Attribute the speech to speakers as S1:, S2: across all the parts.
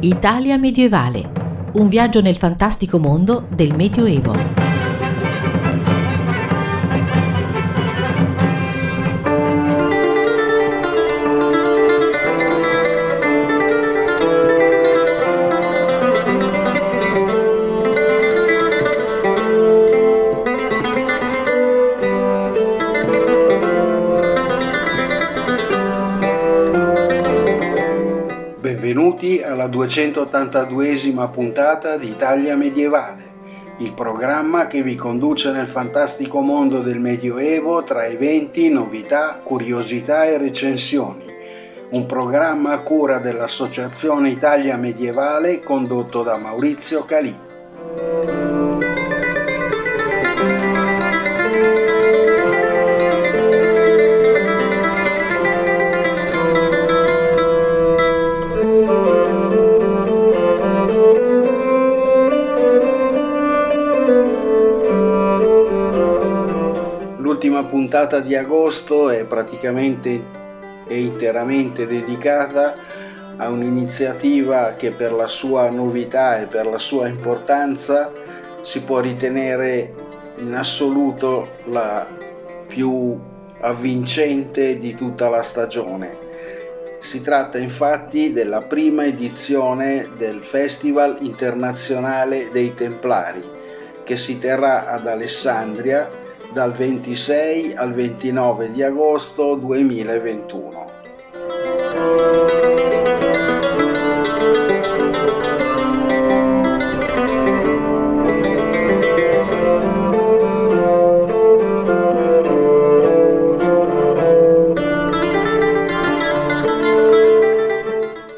S1: Italia medievale. Un viaggio nel fantastico mondo del Medioevo.
S2: Alla 282esima puntata di Italia Medievale, il programma che vi conduce nel fantastico mondo del Medioevo tra eventi, novità, curiosità e recensioni. Un programma a cura dell'Associazione Italia Medievale condotto da Maurizio Calì. Puntata di agosto è praticamente e interamente dedicata a un'iniziativa che per la sua novità e per la sua importanza si può ritenere in assoluto la più avvincente di tutta la stagione. Si tratta infatti della prima edizione del Festival internazionale dei Templari che si terrà ad Alessandria dal 26 al 29 di agosto 2021.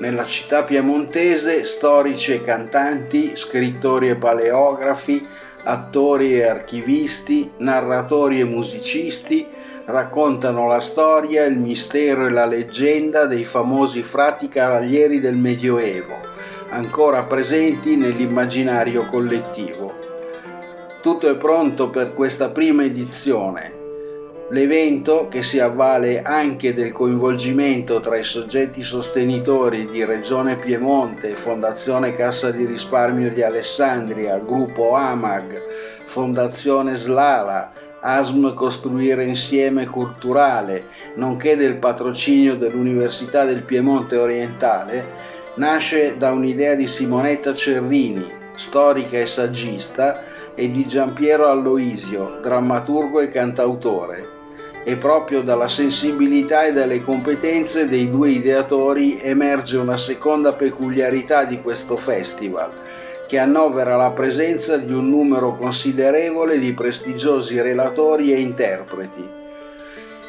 S2: Nella città piemontese storici e cantanti, scrittori e paleografi, attori e archivisti, narratori e musicisti raccontano la storia, il mistero e la leggenda dei famosi frati cavalieri del Medioevo, ancora presenti nell'immaginario collettivo. Tutto è pronto per questa prima edizione, L'evento, che si avvale anche del coinvolgimento tra i soggetti sostenitori di Regione Piemonte, Fondazione Cassa di Risparmio di Alessandria, Gruppo AMAG, Fondazione Slala, ASM Costruire Insieme Culturale, nonché del patrocinio dell'Università del Piemonte Orientale, nasce da un'idea di Simonetta Cerrini, storica e saggista, e di Giampiero Alloisio, drammaturgo e cantautore e proprio dalla sensibilità e dalle competenze dei due ideatori emerge una seconda peculiarità di questo festival, che annovera la presenza di un numero considerevole di prestigiosi relatori e interpreti.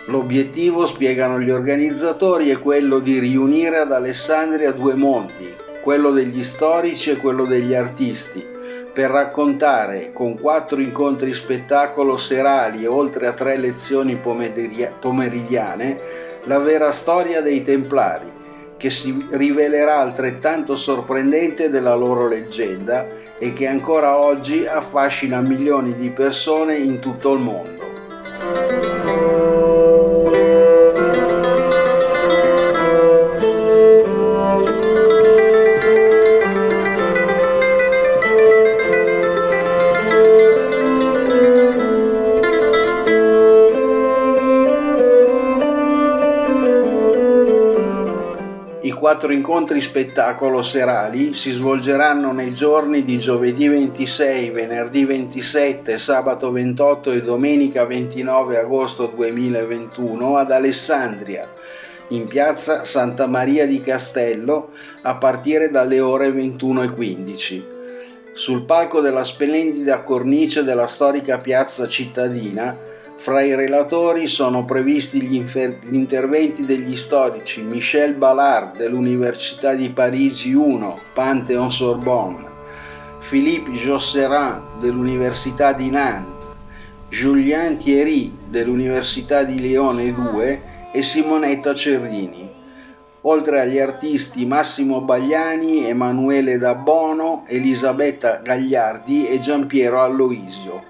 S2: L'obiettivo, spiegano gli organizzatori, è quello di riunire ad Alessandria due mondi, quello degli storici e quello degli artisti, per raccontare con quattro incontri spettacolo serali e oltre a tre lezioni pomeridiane la vera storia dei Templari, che si rivelerà altrettanto sorprendente della loro leggenda e che ancora oggi affascina milioni di persone in tutto il mondo. Quattro incontri spettacolo serali si svolgeranno nei giorni di giovedì 26, venerdì 27, sabato 28 e domenica 29 agosto 2021 ad Alessandria, in piazza Santa Maria di Castello, a partire dalle ore 21.15. Sul palco della splendida cornice della storica piazza cittadina fra i relatori sono previsti gli, infer- gli, interventi degli storici Michel Ballard dell'Università di Parigi 1, Pantheon Sorbonne, Philippe Josserin dell'Università di Nantes, Julien Thierry dell'Università di Lione 2 e Simonetta Cerrini, oltre agli artisti Massimo Bagliani, Emanuele Dabbono, Elisabetta Gagliardi e Giampiero Alloisio.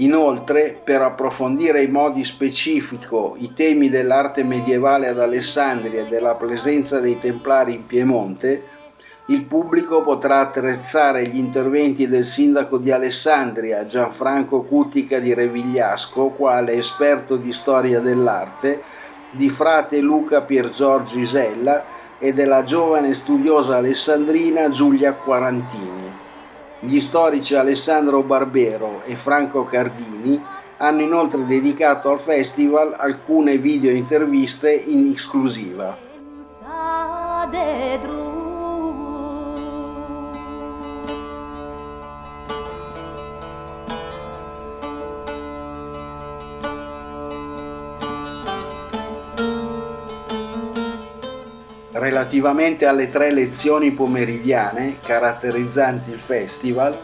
S2: Inoltre, per approfondire in modi specifico i temi dell'arte medievale ad Alessandria e della presenza dei Templari in Piemonte, il pubblico potrà attrezzare gli interventi del sindaco di Alessandria, Gianfranco Cutica di Revigliasco, quale esperto di storia dell'arte, di frate Luca Piergiorgi Isella e della giovane studiosa alessandrina Giulia Quarantini. Gli storici Alessandro Barbero e Franco Cardini hanno inoltre dedicato al festival alcune video interviste in esclusiva. Relativamente alle tre lezioni pomeridiane caratterizzanti il festival,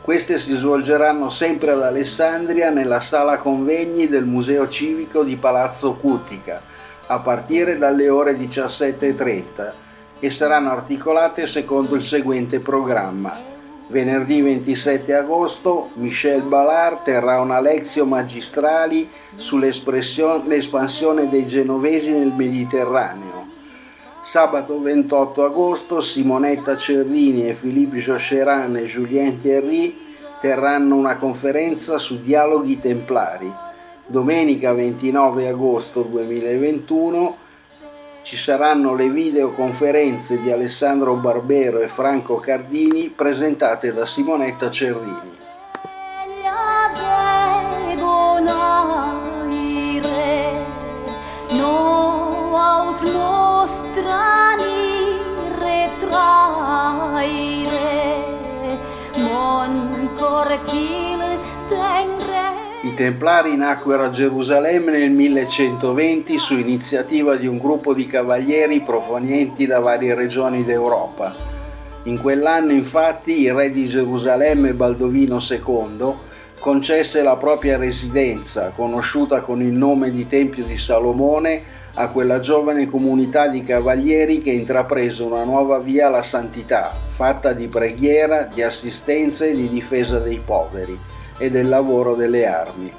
S2: queste si svolgeranno sempre ad Alessandria nella sala convegni del Museo Civico di Palazzo Cutica a partire dalle ore 17.30 e saranno articolate secondo il seguente programma. Venerdì 27 agosto Michel Ballard terrà una lezione magistrale sull'espansione dei genovesi nel Mediterraneo Sabato 28 agosto Simonetta Cerrini e Philippe Jocheran e Julien Thierry terranno una conferenza su dialoghi templari. Domenica 29 agosto 2021 ci saranno le videoconferenze di Alessandro Barbero e Franco Cardini presentate da Simonetta Cerrini. I Templari nacquero a Gerusalemme nel 1120 su iniziativa di un gruppo di cavalieri provenienti da varie regioni d'Europa. In quell'anno infatti il re di Gerusalemme Baldovino II concesse la propria residenza, conosciuta con il nome di Tempio di Salomone, a quella giovane comunità di cavalieri che intraprese una nuova via alla santità, fatta di preghiera, di assistenza e di difesa dei poveri e del lavoro delle armi.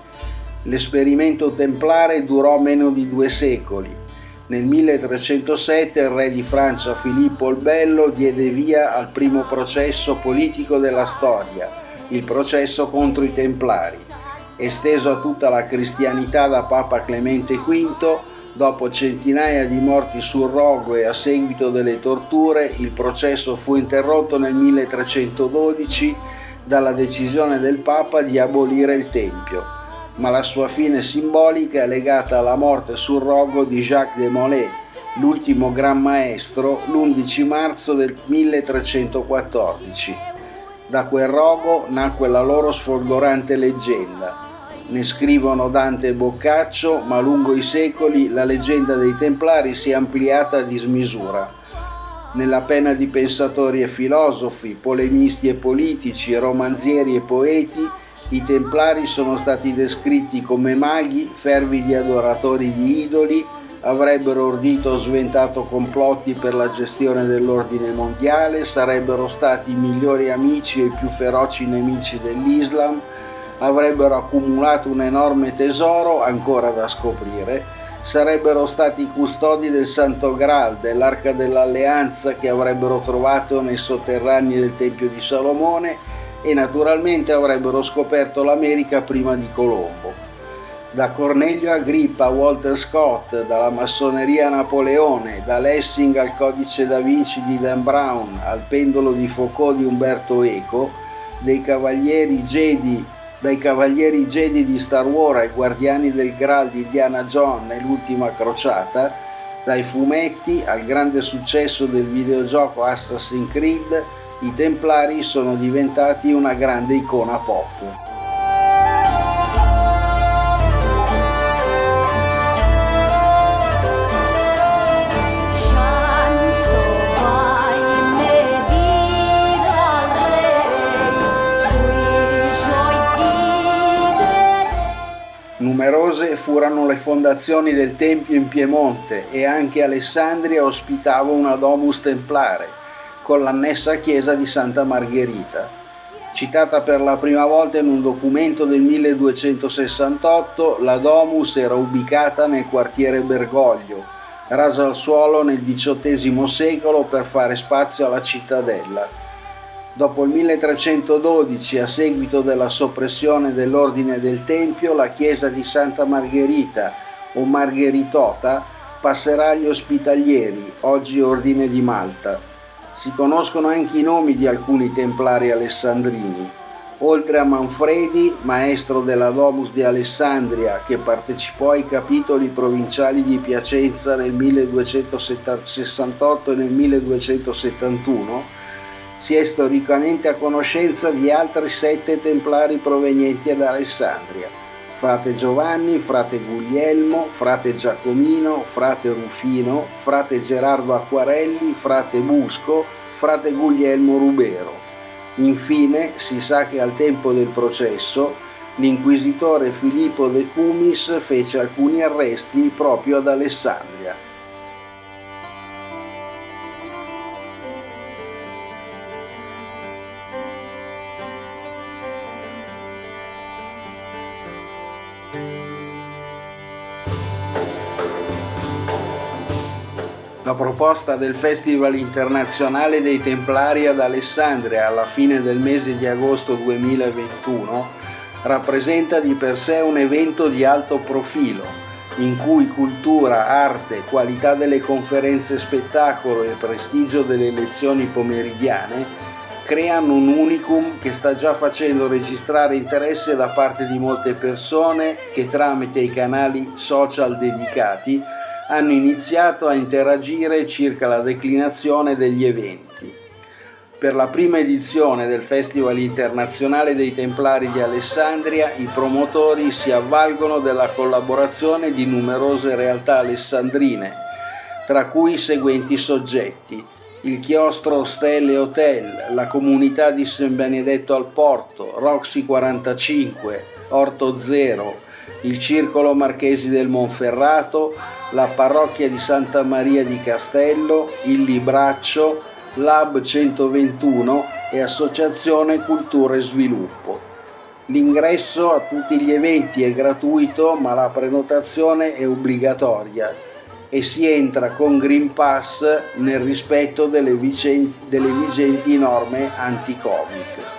S2: L'esperimento templare durò meno di due secoli. Nel 1307 il re di Francia Filippo il Bello diede via al primo processo politico della storia, il processo contro i templari. Esteso a tutta la cristianità da Papa Clemente V, Dopo centinaia di morti sul rogo e a seguito delle torture, il processo fu interrotto nel 1312 dalla decisione del Papa di abolire il Tempio, ma la sua fine simbolica è legata alla morte sul rogo di Jacques de Molay, l'ultimo Gran Maestro, l'11 marzo del 1314. Da quel rogo nacque la loro sfolgorante leggenda, ne scrivono Dante e Boccaccio, ma lungo i secoli la leggenda dei Templari si è ampliata a dismisura. Nella penna di pensatori e filosofi, polemisti e politici, romanzieri e poeti, i Templari sono stati descritti come maghi, fervidi adoratori di idoli, avrebbero ordito o sventato complotti per la gestione dell'ordine mondiale, sarebbero stati i migliori amici e i più feroci nemici dell'Islam, avrebbero accumulato un enorme tesoro ancora da scoprire, sarebbero stati i custodi del Santo Graal, dell'Arca dell'Alleanza che avrebbero trovato nei sotterranei del Tempio di Salomone e naturalmente avrebbero scoperto l'America prima di Colombo. Da Cornelio Agrippa a Walter Scott, dalla massoneria a Napoleone, da Lessing al codice da Vinci di Dan Brown, al pendolo di Foucault di Umberto Eco, dei cavalieri Jedi dai Cavalieri Jedi di Star Wars ai Guardiani del Graal di Diana John nell'ultima crociata, dai fumetti al grande successo del videogioco Assassin's Creed, i Templari sono diventati una grande icona pop. Numerose furono le fondazioni del Tempio in Piemonte e anche Alessandria ospitava una domus templare, con l'annessa chiesa di Santa Margherita. Citata per la prima volta in un documento del 1268, la domus era ubicata nel quartiere Bergoglio, rasa al suolo nel XVIII secolo per fare spazio alla cittadella. Dopo il 1312, a seguito della soppressione dell'ordine del Tempio, la chiesa di Santa Margherita o Margheritota passerà agli ospitalieri, oggi ordine di Malta. Si conoscono anche i nomi di alcuni templari alessandrini. Oltre a Manfredi, maestro della Domus di Alessandria, che partecipò ai capitoli provinciali di Piacenza nel 1268 e nel 1271, si è storicamente a conoscenza di altri sette templari provenienti da Alessandria. Frate Giovanni, frate Guglielmo, frate Giacomino, frate Rufino, frate Gerardo Acquarelli, frate Busco, frate Guglielmo Rubero. Infine si sa che al tempo del processo l'inquisitore Filippo de Cumis fece alcuni arresti proprio ad Alessandria. La proposta del Festival internazionale dei Templari ad Alessandria alla fine del mese di agosto 2021 rappresenta di per sé un evento di alto profilo, in cui cultura, arte, qualità delle conferenze spettacolo e prestigio delle lezioni pomeridiane creano un unicum che sta già facendo registrare interesse da parte di molte persone che tramite i canali social dedicati hanno iniziato a interagire circa la declinazione degli eventi. Per la prima edizione del Festival internazionale dei Templari di Alessandria i promotori si avvalgono della collaborazione di numerose realtà alessandrine, tra cui i seguenti soggetti il chiostro Stelle Hotel, la comunità di San Benedetto al Porto, Roxy 45, Orto Zero, il Circolo Marchesi del Monferrato, la Parrocchia di Santa Maria di Castello, il Libraccio, Lab 121 e Associazione Cultura e Sviluppo. L'ingresso a tutti gli eventi è gratuito ma la prenotazione è obbligatoria e si entra con Green Pass nel rispetto delle, vigenti, delle vigenti norme anti-Covid.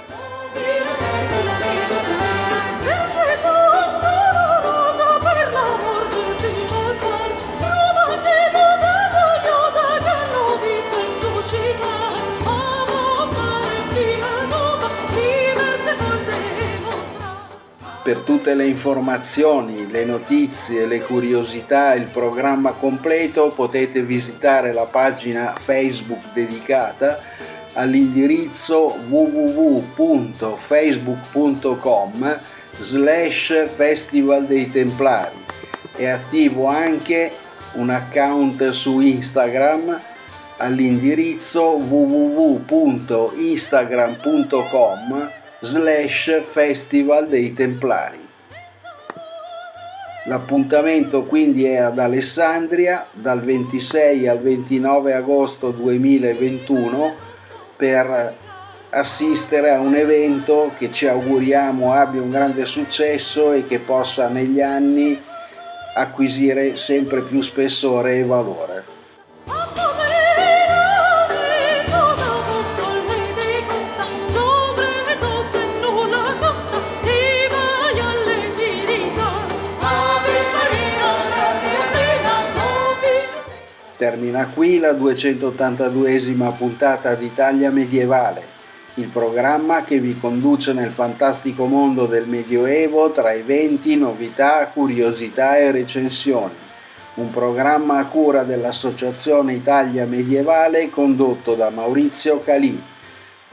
S2: Per tutte le informazioni, le notizie, le curiosità il programma completo potete visitare la pagina Facebook dedicata all'indirizzo www.facebook.com slash Festival dei Templari. È attivo anche un account su Instagram all'indirizzo www.instagram.com slash Festival dei Templari. L'appuntamento quindi è ad Alessandria dal 26 al 29 agosto 2021 per assistere a un evento che ci auguriamo abbia un grande successo e che possa negli anni acquisire sempre più spessore e valore. Termina qui la 282esima puntata d'Italia medievale, il programma che vi conduce nel fantastico mondo del Medioevo tra eventi, novità, curiosità e recensioni. Un programma a cura dell'Associazione Italia Medievale condotto da Maurizio Calì.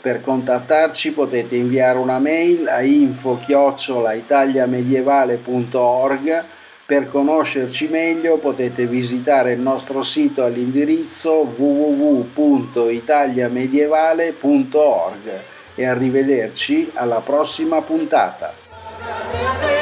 S2: Per contattarci potete inviare una mail a info-italiamedievale.org per conoscerci meglio potete visitare il nostro sito all'indirizzo www.italiamedievale.org e arrivederci alla prossima puntata.